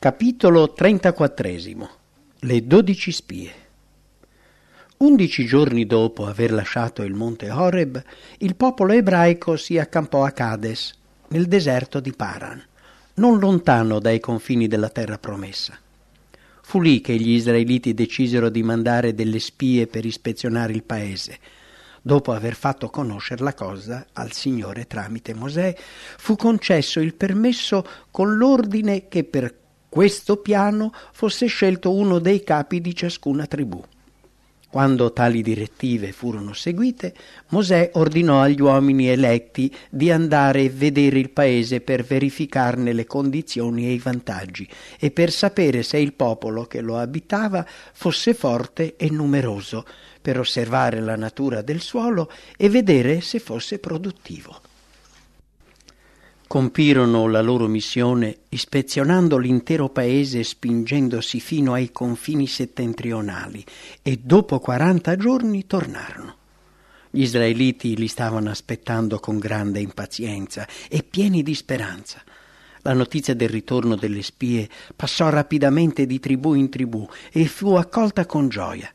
Capitolo 34 Le dodici spie Undici giorni dopo aver lasciato il monte Horeb, il popolo ebraico si accampò a Cades, nel deserto di Paran, non lontano dai confini della terra promessa. Fu lì che gli israeliti decisero di mandare delle spie per ispezionare il paese. Dopo aver fatto conoscere la cosa al Signore tramite Mosè, fu concesso il permesso con l'ordine che per questo piano fosse scelto uno dei capi di ciascuna tribù. Quando tali direttive furono seguite, Mosè ordinò agli uomini eletti di andare e vedere il paese per verificarne le condizioni e i vantaggi e per sapere se il popolo che lo abitava fosse forte e numeroso, per osservare la natura del suolo e vedere se fosse produttivo compirono la loro missione ispezionando l'intero paese spingendosi fino ai confini settentrionali e dopo quaranta giorni tornarono. Gli israeliti li stavano aspettando con grande impazienza e pieni di speranza. La notizia del ritorno delle spie passò rapidamente di tribù in tribù e fu accolta con gioia.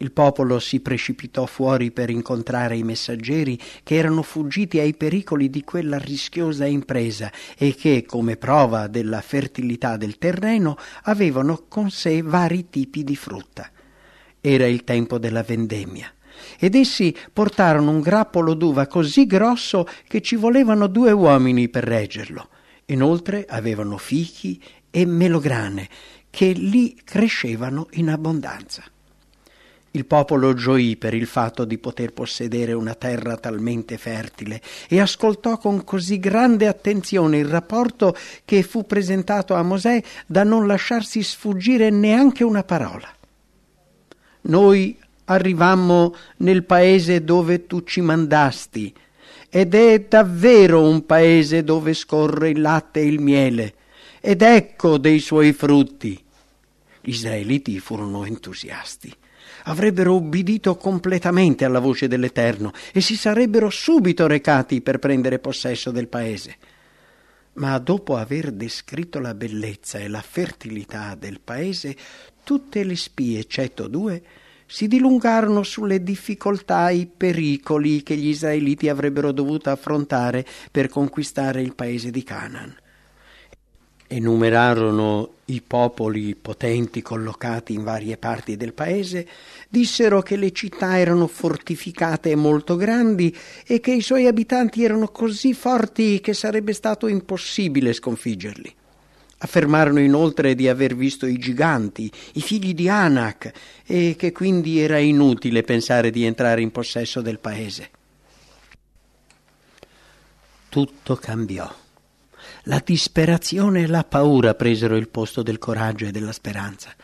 Il popolo si precipitò fuori per incontrare i messaggeri che erano fuggiti ai pericoli di quella rischiosa impresa e che, come prova della fertilità del terreno, avevano con sé vari tipi di frutta. Era il tempo della vendemmia ed essi portarono un grappolo d'uva così grosso che ci volevano due uomini per reggerlo. Inoltre avevano fichi e melograne che lì crescevano in abbondanza. Il popolo gioì per il fatto di poter possedere una terra talmente fertile e ascoltò con così grande attenzione il rapporto che fu presentato a Mosè da non lasciarsi sfuggire neanche una parola. Noi arrivammo nel paese dove tu ci mandasti, ed è davvero un paese dove scorre il latte e il miele, ed ecco dei suoi frutti. Gli israeliti furono entusiasti avrebbero ubbidito completamente alla voce dell'Eterno e si sarebbero subito recati per prendere possesso del paese. Ma dopo aver descritto la bellezza e la fertilità del paese, tutte le spie, eccetto due, si dilungarono sulle difficoltà e i pericoli che gli israeliti avrebbero dovuto affrontare per conquistare il paese di Canaan enumerarono i popoli potenti collocati in varie parti del paese, dissero che le città erano fortificate e molto grandi e che i suoi abitanti erano così forti che sarebbe stato impossibile sconfiggerli. Affermarono inoltre di aver visto i giganti, i figli di Anak, e che quindi era inutile pensare di entrare in possesso del paese. Tutto cambiò. La disperazione e la paura presero il posto del coraggio e della speranza.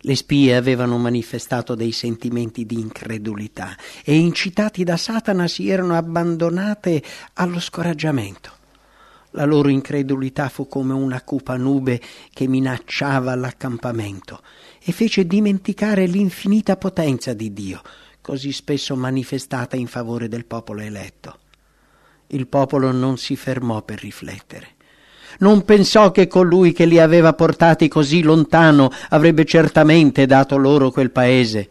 Le spie avevano manifestato dei sentimenti di incredulità e, incitati da Satana, si erano abbandonate allo scoraggiamento. La loro incredulità fu come una cupa nube che minacciava l'accampamento e fece dimenticare l'infinita potenza di Dio, così spesso manifestata in favore del popolo eletto. Il popolo non si fermò per riflettere non pensò che colui che li aveva portati così lontano avrebbe certamente dato loro quel paese.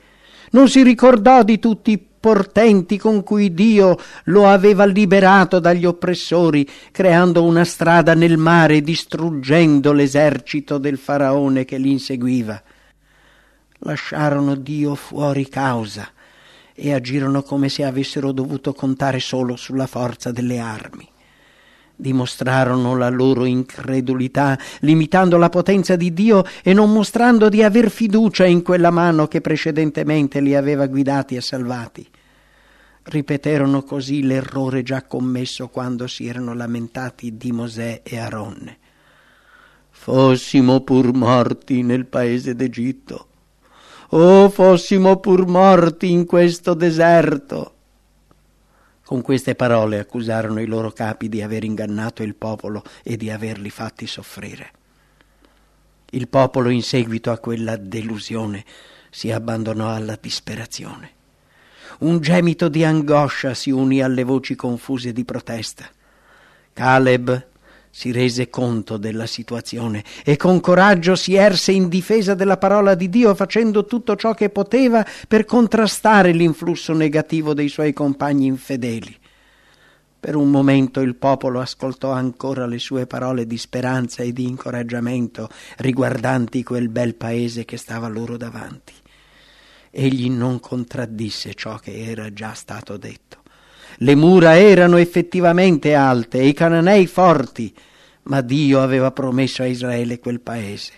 Non si ricordò di tutti i portenti con cui Dio lo aveva liberato dagli oppressori, creando una strada nel mare e distruggendo l'esercito del faraone che li inseguiva. Lasciarono Dio fuori causa e agirono come se avessero dovuto contare solo sulla forza delle armi dimostrarono la loro incredulità, limitando la potenza di Dio e non mostrando di aver fiducia in quella mano che precedentemente li aveva guidati e salvati. Ripeterono così l'errore già commesso quando si erano lamentati di Mosè e Aronne. Fossimo pur morti nel paese d'Egitto. Oh, fossimo pur morti in questo deserto. Con queste parole accusarono i loro capi di aver ingannato il popolo e di averli fatti soffrire. Il popolo in seguito a quella delusione si abbandonò alla disperazione. Un gemito di angoscia si unì alle voci confuse di protesta. Caleb si rese conto della situazione e con coraggio si erse in difesa della parola di Dio facendo tutto ciò che poteva per contrastare l'influsso negativo dei suoi compagni infedeli. Per un momento il popolo ascoltò ancora le sue parole di speranza e di incoraggiamento riguardanti quel bel paese che stava loro davanti. Egli non contraddisse ciò che era già stato detto. Le mura erano effettivamente alte e i cananei forti, ma Dio aveva promesso a Israele quel paese.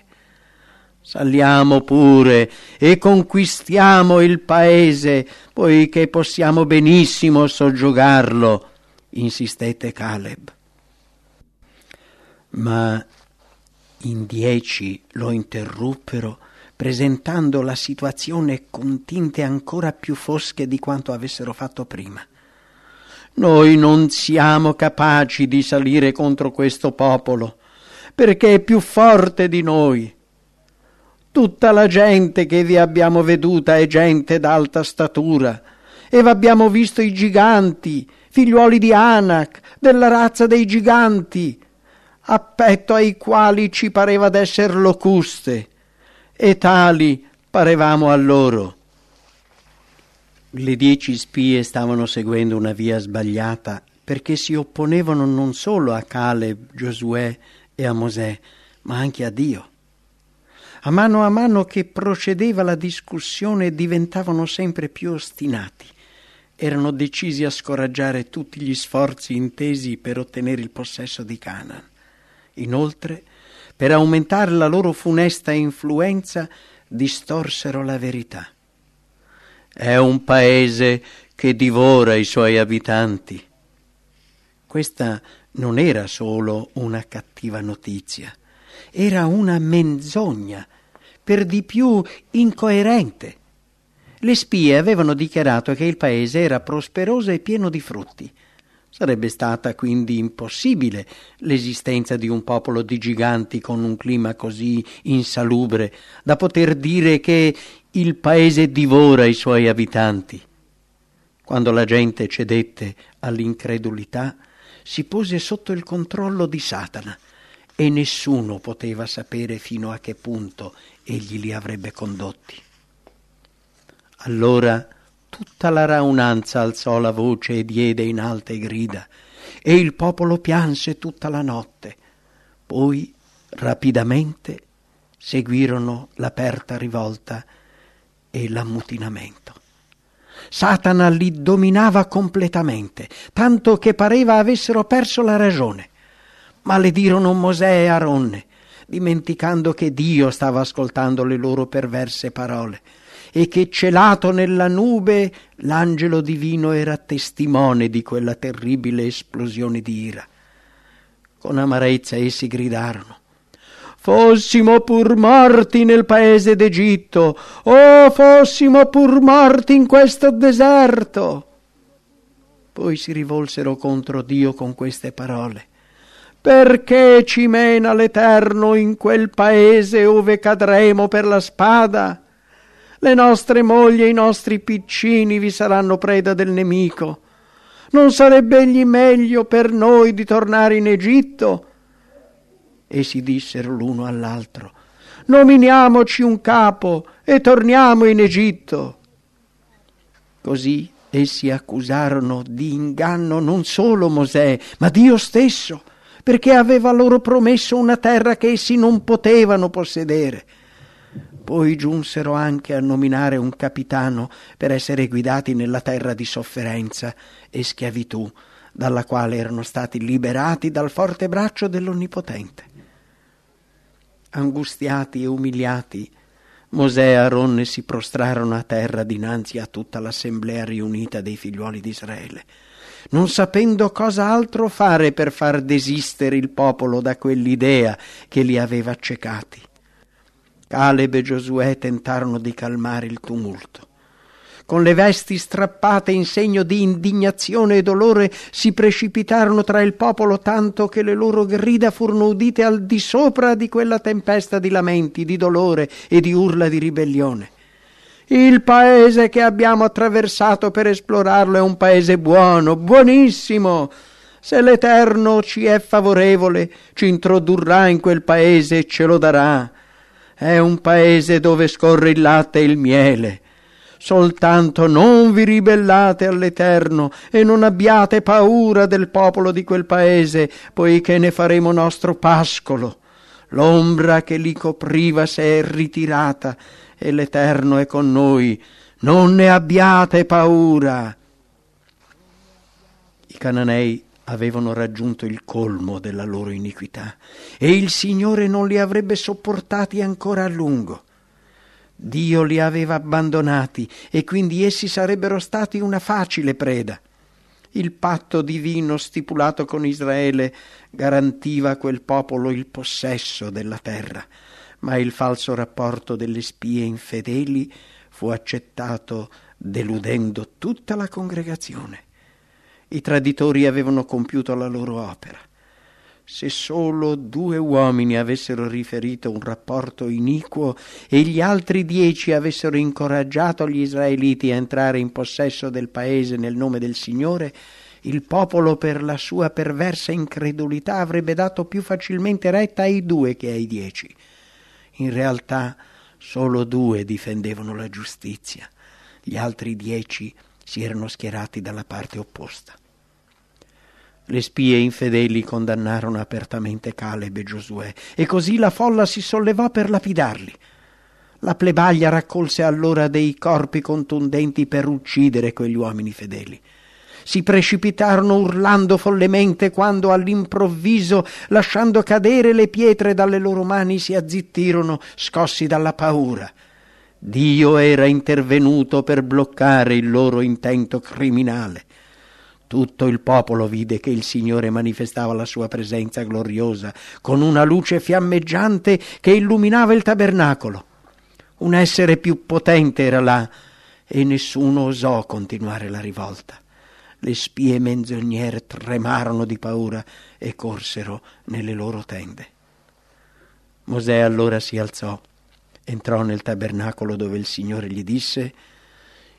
Saliamo pure e conquistiamo il paese, poiché possiamo benissimo soggiogarlo, insistette Caleb. Ma in dieci lo interruppero, presentando la situazione con tinte ancora più fosche di quanto avessero fatto prima. Noi non siamo capaci di salire contro questo popolo, perché è più forte di noi. Tutta la gente che vi abbiamo veduta è gente d'alta statura, e abbiamo visto i giganti, figliuoli di Anak, della razza dei giganti, a petto ai quali ci pareva d'esser locuste, e tali parevamo a loro. Le dieci spie stavano seguendo una via sbagliata perché si opponevano non solo a Caleb, Giosuè e a Mosè, ma anche a Dio. A mano a mano che procedeva la discussione diventavano sempre più ostinati. Erano decisi a scoraggiare tutti gli sforzi intesi per ottenere il possesso di Canaan. Inoltre, per aumentare la loro funesta influenza, distorsero la verità. È un paese che divora i suoi abitanti. Questa non era solo una cattiva notizia, era una menzogna, per di più incoerente. Le spie avevano dichiarato che il paese era prosperoso e pieno di frutti. Sarebbe stata quindi impossibile l'esistenza di un popolo di giganti con un clima così insalubre da poter dire che il paese divora i suoi abitanti. Quando la gente cedette all'incredulità, si pose sotto il controllo di Satana e nessuno poteva sapere fino a che punto egli li avrebbe condotti. Allora tutta la raunanza alzò la voce e diede in alte grida, e il popolo pianse tutta la notte. Poi, rapidamente, seguirono l'aperta rivolta e l'ammutinamento. Satana li dominava completamente, tanto che pareva avessero perso la ragione. Maledirono Mosè e Aronne, dimenticando che Dio stava ascoltando le loro perverse parole e che celato nella nube l'angelo divino era testimone di quella terribile esplosione di ira. Con amarezza essi gridarono Fossimo pur morti nel paese d'Egitto, oh fossimo pur morti in questo deserto. Poi si rivolsero contro Dio con queste parole. Perché ci mena l'Eterno in quel paese ove cadremo per la spada? Le nostre mogli e i nostri piccini vi saranno preda del nemico. Non sarebbe egli meglio per noi di tornare in Egitto? E si dissero l'uno all'altro nominiamoci un capo e torniamo in Egitto. Così essi accusarono di inganno non solo Mosè, ma Dio stesso, perché aveva loro promesso una terra che essi non potevano possedere. Poi giunsero anche a nominare un capitano per essere guidati nella terra di sofferenza e schiavitù, dalla quale erano stati liberati dal forte braccio dell'Onnipotente angustiati e umiliati, Mosè e Aaronne si prostrarono a terra dinanzi a tutta l'assemblea riunita dei figliuoli di Israele, non sapendo cosa altro fare per far desistere il popolo da quell'idea che li aveva accecati. Caleb e Giosuè tentarono di calmare il tumulto con le vesti strappate in segno di indignazione e dolore, si precipitarono tra il popolo tanto che le loro grida furono udite al di sopra di quella tempesta di lamenti, di dolore e di urla di ribellione. Il paese che abbiamo attraversato per esplorarlo è un paese buono, buonissimo, Se l'Eterno ci è favorevole, ci introdurrà in quel paese e ce lo darà. È un paese dove scorre il latte e il miele. Soltanto non vi ribellate all'Eterno e non abbiate paura del popolo di quel paese, poiché ne faremo nostro pascolo. L'ombra che li copriva si è ritirata e l'Eterno è con noi. Non ne abbiate paura. I cananei avevano raggiunto il colmo della loro iniquità e il Signore non li avrebbe sopportati ancora a lungo. Dio li aveva abbandonati e quindi essi sarebbero stati una facile preda. Il patto divino stipulato con Israele garantiva a quel popolo il possesso della terra, ma il falso rapporto delle spie infedeli fu accettato deludendo tutta la congregazione. I traditori avevano compiuto la loro opera. Se solo due uomini avessero riferito un rapporto iniquo e gli altri dieci avessero incoraggiato gli israeliti a entrare in possesso del paese nel nome del Signore, il popolo per la sua perversa incredulità avrebbe dato più facilmente retta ai due che ai dieci. In realtà solo due difendevano la giustizia, gli altri dieci si erano schierati dalla parte opposta. Le spie infedeli condannarono apertamente Caleb e Giosuè, e così la folla si sollevò per lapidarli. La plebaglia raccolse allora dei corpi contundenti per uccidere quegli uomini fedeli. Si precipitarono urlando follemente quando all'improvviso, lasciando cadere le pietre dalle loro mani, si azzittirono, scossi dalla paura. Dio era intervenuto per bloccare il loro intento criminale. Tutto il popolo vide che il Signore manifestava la sua presenza gloriosa con una luce fiammeggiante che illuminava il tabernacolo. Un essere più potente era là e nessuno osò continuare la rivolta. Le spie menzognere tremarono di paura e corsero nelle loro tende. Mosè allora si alzò, entrò nel tabernacolo dove il Signore gli disse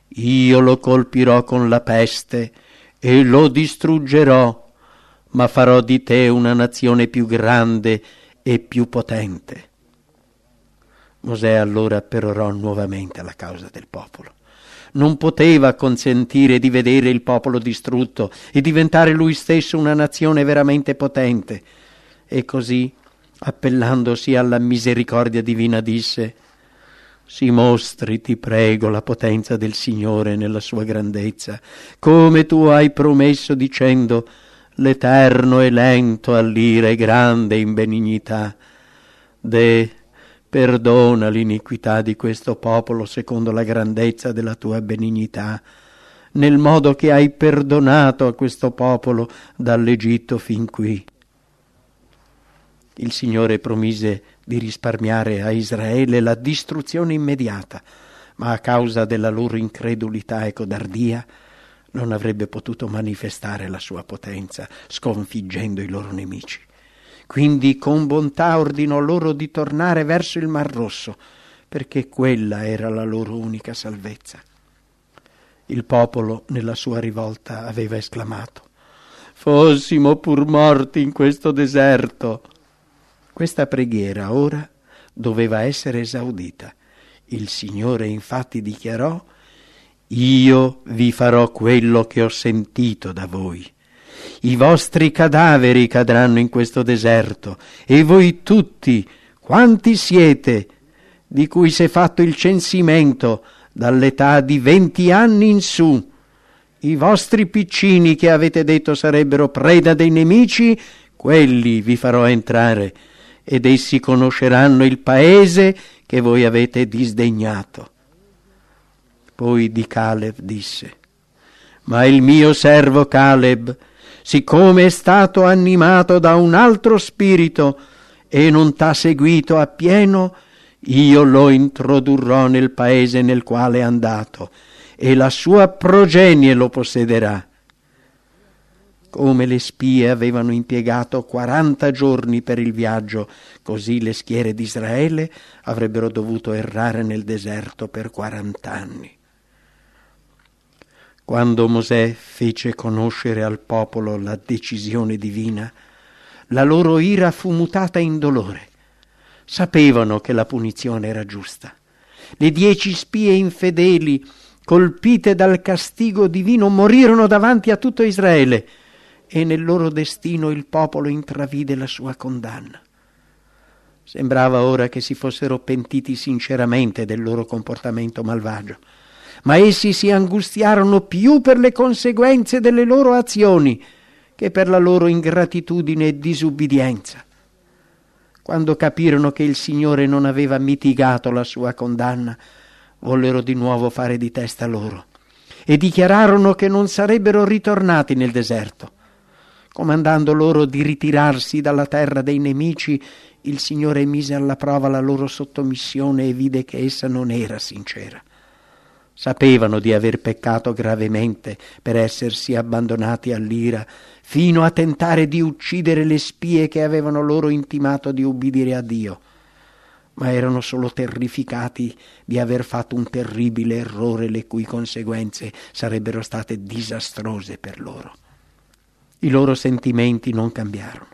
Io lo colpirò con la peste e lo distruggerò, ma farò di te una nazione più grande e più potente. Mosè allora perorò nuovamente la causa del popolo. Non poteva consentire di vedere il popolo distrutto e diventare lui stesso una nazione veramente potente. E così, appellandosi alla misericordia divina, disse si mostri, ti prego, la potenza del Signore nella sua grandezza, come tu hai promesso dicendo l'Eterno è lento all'ira e grande in benignità. De, perdona l'iniquità di questo popolo secondo la grandezza della tua benignità, nel modo che hai perdonato a questo popolo dall'Egitto fin qui. Il Signore promise di risparmiare a Israele la distruzione immediata, ma a causa della loro incredulità e codardia non avrebbe potuto manifestare la sua potenza, sconfiggendo i loro nemici. Quindi con bontà ordinò loro di tornare verso il Mar Rosso, perché quella era la loro unica salvezza. Il popolo, nella sua rivolta, aveva esclamato Fossimo pur morti in questo deserto. Questa preghiera ora doveva essere esaudita. Il Signore infatti dichiarò Io vi farò quello che ho sentito da voi. I vostri cadaveri cadranno in questo deserto e voi tutti, quanti siete, di cui si è fatto il censimento dall'età di venti anni in su, i vostri piccini che avete detto sarebbero preda dei nemici, quelli vi farò entrare ed essi conosceranno il paese che voi avete disdegnato. Poi di Caleb disse, ma il mio servo Caleb, siccome è stato animato da un altro spirito e non t'ha seguito appieno, io lo introdurrò nel paese nel quale è andato, e la sua progenie lo possederà come le spie avevano impiegato quaranta giorni per il viaggio, così le schiere di Israele avrebbero dovuto errare nel deserto per quarant'anni. Quando Mosè fece conoscere al popolo la decisione divina, la loro ira fu mutata in dolore. Sapevano che la punizione era giusta. Le dieci spie infedeli, colpite dal castigo divino, morirono davanti a tutto Israele e nel loro destino il popolo intravide la sua condanna. Sembrava ora che si fossero pentiti sinceramente del loro comportamento malvagio ma essi si angustiarono più per le conseguenze delle loro azioni che per la loro ingratitudine e disubbidienza. Quando capirono che il Signore non aveva mitigato la sua condanna, vollero di nuovo fare di testa loro e dichiararono che non sarebbero ritornati nel deserto. Comandando loro di ritirarsi dalla terra dei nemici, il Signore mise alla prova la loro sottomissione e vide che essa non era sincera. Sapevano di aver peccato gravemente per essersi abbandonati all'ira, fino a tentare di uccidere le spie che avevano loro intimato di ubbidire a Dio. Ma erano solo terrificati di aver fatto un terribile errore le cui conseguenze sarebbero state disastrose per loro. I loro sentimenti non cambiarono.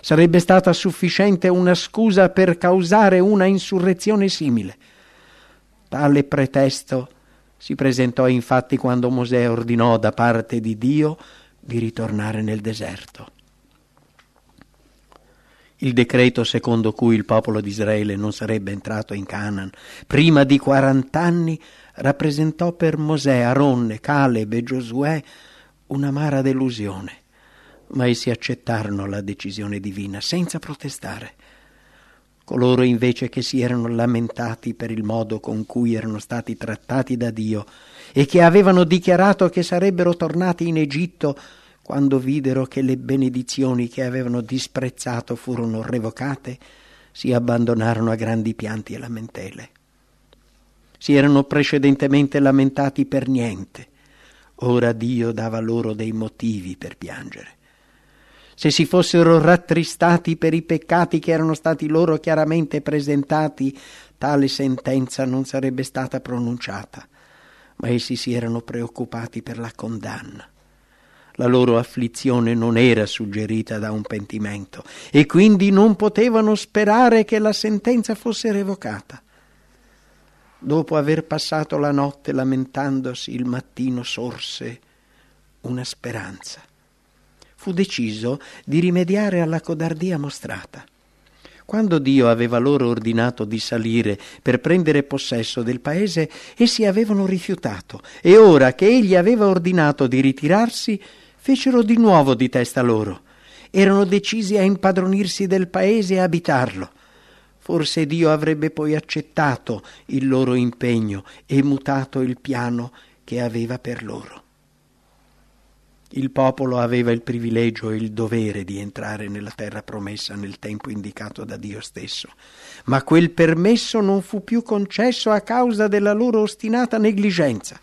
Sarebbe stata sufficiente una scusa per causare una insurrezione simile. Tale pretesto si presentò infatti quando Mosè ordinò da parte di Dio di ritornare nel deserto. Il decreto secondo cui il popolo di Israele non sarebbe entrato in Canaan prima di quarant'anni rappresentò per Mosè, Aronne, Caleb e Giosuè un'amara delusione, ma essi accettarono la decisione divina senza protestare. Coloro invece che si erano lamentati per il modo con cui erano stati trattati da Dio e che avevano dichiarato che sarebbero tornati in Egitto quando videro che le benedizioni che avevano disprezzato furono revocate, si abbandonarono a grandi pianti e lamentele. Si erano precedentemente lamentati per niente, ora Dio dava loro dei motivi per piangere se si fossero rattristati per i peccati che erano stati loro chiaramente presentati, tale sentenza non sarebbe stata pronunciata, ma essi si erano preoccupati per la condanna. La loro afflizione non era suggerita da un pentimento e quindi non potevano sperare che la sentenza fosse revocata. Dopo aver passato la notte lamentandosi, il mattino sorse una speranza fu deciso di rimediare alla codardia mostrata. Quando Dio aveva loro ordinato di salire per prendere possesso del paese, essi avevano rifiutato, e ora che egli aveva ordinato di ritirarsi, fecero di nuovo di testa loro. Erano decisi a impadronirsi del paese e abitarlo. Forse Dio avrebbe poi accettato il loro impegno e mutato il piano che aveva per loro. Il popolo aveva il privilegio e il dovere di entrare nella terra promessa nel tempo indicato da Dio stesso, ma quel permesso non fu più concesso a causa della loro ostinata negligenza.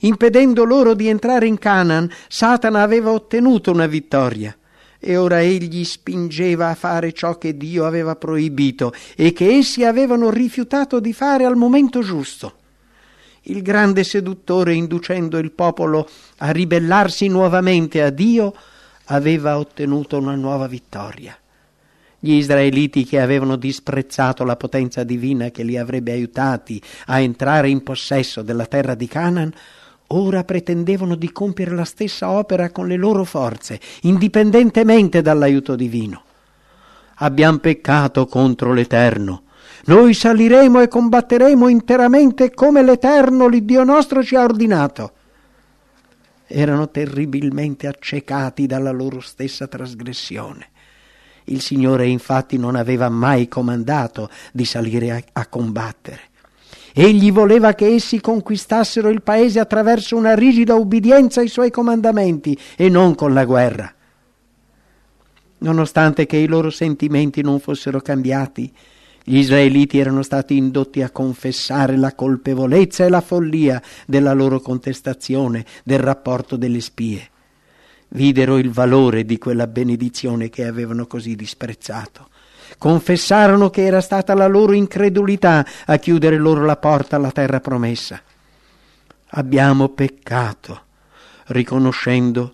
Impedendo loro di entrare in Canaan, Satana aveva ottenuto una vittoria. E ora egli spingeva a fare ciò che Dio aveva proibito e che essi avevano rifiutato di fare al momento giusto il grande seduttore, inducendo il popolo a ribellarsi nuovamente a Dio, aveva ottenuto una nuova vittoria. Gli israeliti che avevano disprezzato la potenza divina che li avrebbe aiutati a entrare in possesso della terra di Canaan, ora pretendevano di compiere la stessa opera con le loro forze, indipendentemente dall'aiuto divino. Abbiamo peccato contro l'Eterno, noi saliremo e combatteremo interamente come l'Eterno, l'Iddio nostro, ci ha ordinato. Erano terribilmente accecati dalla loro stessa trasgressione. Il Signore infatti non aveva mai comandato di salire a, a combattere. Egli voleva che essi conquistassero il paese attraverso una rigida ubbidienza ai suoi comandamenti e non con la guerra. Nonostante che i loro sentimenti non fossero cambiati, gli israeliti erano stati indotti a confessare la colpevolezza e la follia della loro contestazione del rapporto delle spie. Videro il valore di quella benedizione che avevano così disprezzato. Confessarono che era stata la loro incredulità a chiudere loro la porta alla terra promessa. abbiamo peccato, riconoscendo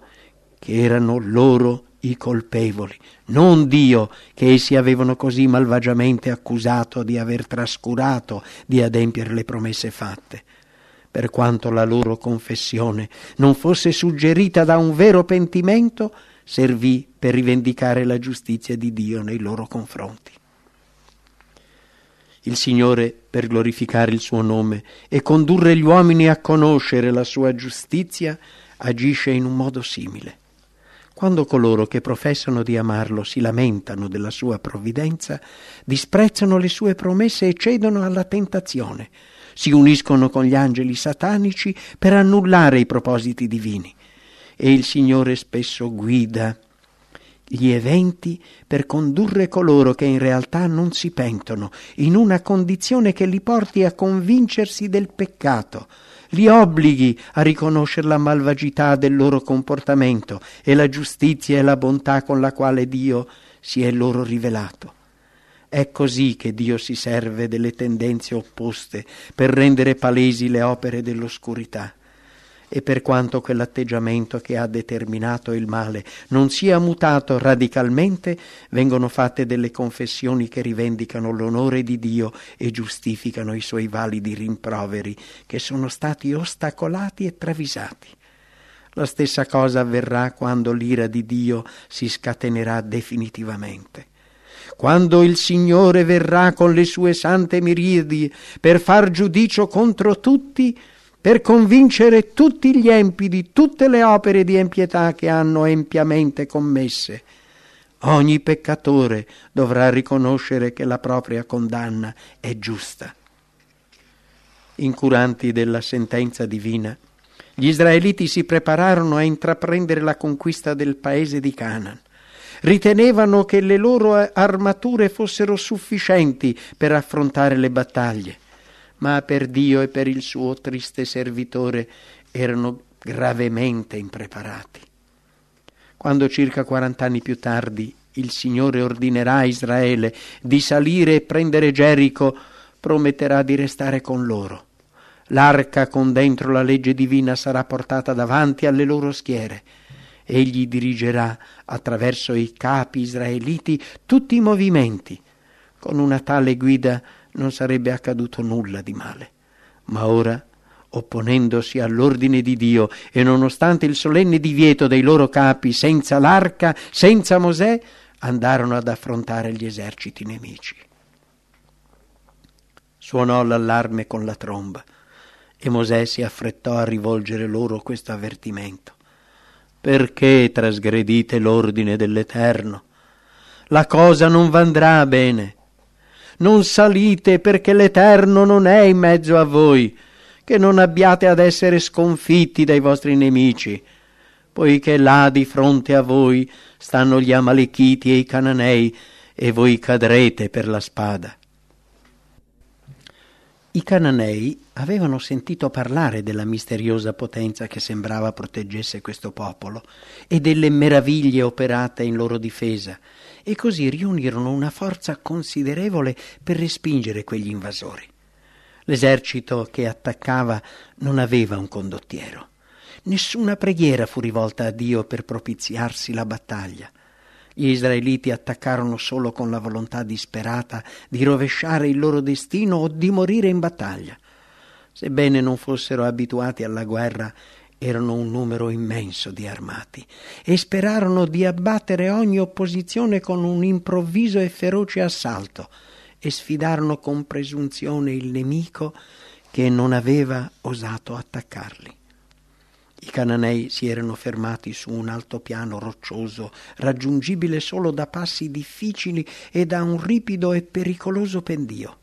che erano loro i colpevoli, non Dio che essi avevano così malvagiamente accusato di aver trascurato di adempiere le promesse fatte. Per quanto la loro confessione non fosse suggerita da un vero pentimento, servì per rivendicare la giustizia di Dio nei loro confronti. Il Signore, per glorificare il suo nome e condurre gli uomini a conoscere la sua giustizia, agisce in un modo simile. Quando coloro che professano di amarlo si lamentano della sua provvidenza, disprezzano le sue promesse e cedono alla tentazione, si uniscono con gli angeli satanici per annullare i propositi divini. E il Signore spesso guida gli eventi per condurre coloro che in realtà non si pentono in una condizione che li porti a convincersi del peccato, li obblighi a riconoscere la malvagità del loro comportamento e la giustizia e la bontà con la quale Dio si è loro rivelato. È così che Dio si serve delle tendenze opposte per rendere palesi le opere dell'oscurità e per quanto quell'atteggiamento che ha determinato il male non sia mutato radicalmente, vengono fatte delle confessioni che rivendicano l'onore di Dio e giustificano i suoi validi rimproveri che sono stati ostacolati e travisati. La stessa cosa avverrà quando l'ira di Dio si scatenerà definitivamente. Quando il Signore verrà con le sue sante miriadi per far giudicio contro tutti, per convincere tutti gli empi di tutte le opere di empietà che hanno empiamente commesse. Ogni peccatore dovrà riconoscere che la propria condanna è giusta. Incuranti della sentenza divina, gli israeliti si prepararono a intraprendere la conquista del paese di Canaan. Ritenevano che le loro armature fossero sufficienti per affrontare le battaglie ma per Dio e per il suo triste servitore erano gravemente impreparati. Quando circa quarant'anni più tardi il Signore ordinerà a Israele di salire e prendere Gerico, prometterà di restare con loro. L'arca con dentro la legge divina sarà portata davanti alle loro schiere. Egli dirigerà attraverso i capi israeliti tutti i movimenti. Con una tale guida non sarebbe accaduto nulla di male. Ma ora, opponendosi all'ordine di Dio e nonostante il solenne divieto dei loro capi, senza l'arca, senza Mosè, andarono ad affrontare gli eserciti nemici. Suonò l'allarme con la tromba e Mosè si affrettò a rivolgere loro questo avvertimento. Perché trasgredite l'ordine dell'Eterno? La cosa non vandrà bene non salite perché l'Eterno non è in mezzo a voi, che non abbiate ad essere sconfitti dai vostri nemici, poiché là di fronte a voi stanno gli Amalechiti e i Cananei, e voi cadrete per la spada. I Cananei avevano sentito parlare della misteriosa potenza che sembrava proteggesse questo popolo e delle meraviglie operate in loro difesa, e così riunirono una forza considerevole per respingere quegli invasori. L'esercito che attaccava non aveva un condottiero. Nessuna preghiera fu rivolta a Dio per propiziarsi la battaglia. Gli israeliti attaccarono solo con la volontà disperata di rovesciare il loro destino o di morire in battaglia. Sebbene non fossero abituati alla guerra, erano un numero immenso di armati e sperarono di abbattere ogni opposizione con un improvviso e feroce assalto e sfidarono con presunzione il nemico che non aveva osato attaccarli. I cananei si erano fermati su un altopiano roccioso, raggiungibile solo da passi difficili e da un ripido e pericoloso pendio.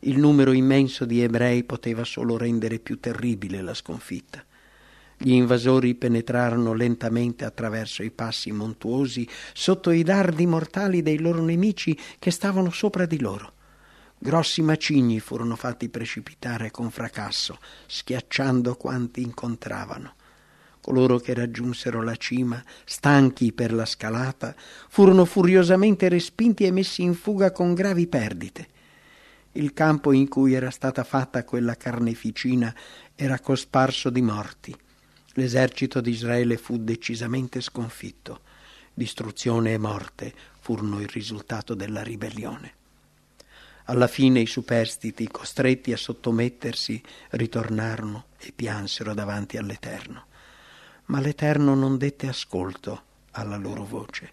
Il numero immenso di ebrei poteva solo rendere più terribile la sconfitta. Gli invasori penetrarono lentamente attraverso i passi montuosi sotto i dardi mortali dei loro nemici che stavano sopra di loro. Grossi macigni furono fatti precipitare con fracasso, schiacciando quanti incontravano. Coloro che raggiunsero la cima, stanchi per la scalata, furono furiosamente respinti e messi in fuga con gravi perdite. Il campo in cui era stata fatta quella carneficina era cosparso di morti. L'esercito di Israele fu decisamente sconfitto. Distruzione e morte furono il risultato della ribellione. Alla fine i superstiti, costretti a sottomettersi, ritornarono e piansero davanti all'Eterno. Ma l'Eterno non dette ascolto alla loro voce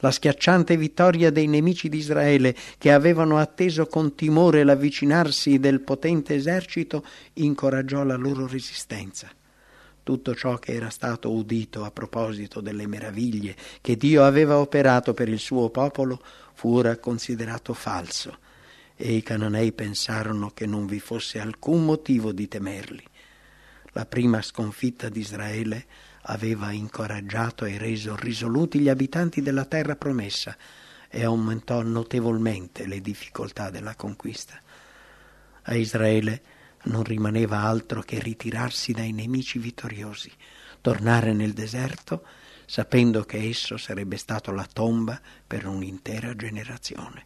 la schiacciante vittoria dei nemici di Israele, che avevano atteso con timore l'avvicinarsi del potente esercito, incoraggiò la loro resistenza. Tutto ciò che era stato udito a proposito delle meraviglie che Dio aveva operato per il suo popolo fu ora considerato falso, e i cananei pensarono che non vi fosse alcun motivo di temerli. La prima sconfitta di Israele aveva incoraggiato e reso risoluti gli abitanti della terra promessa e aumentò notevolmente le difficoltà della conquista. A Israele non rimaneva altro che ritirarsi dai nemici vittoriosi, tornare nel deserto, sapendo che esso sarebbe stato la tomba per un'intera generazione.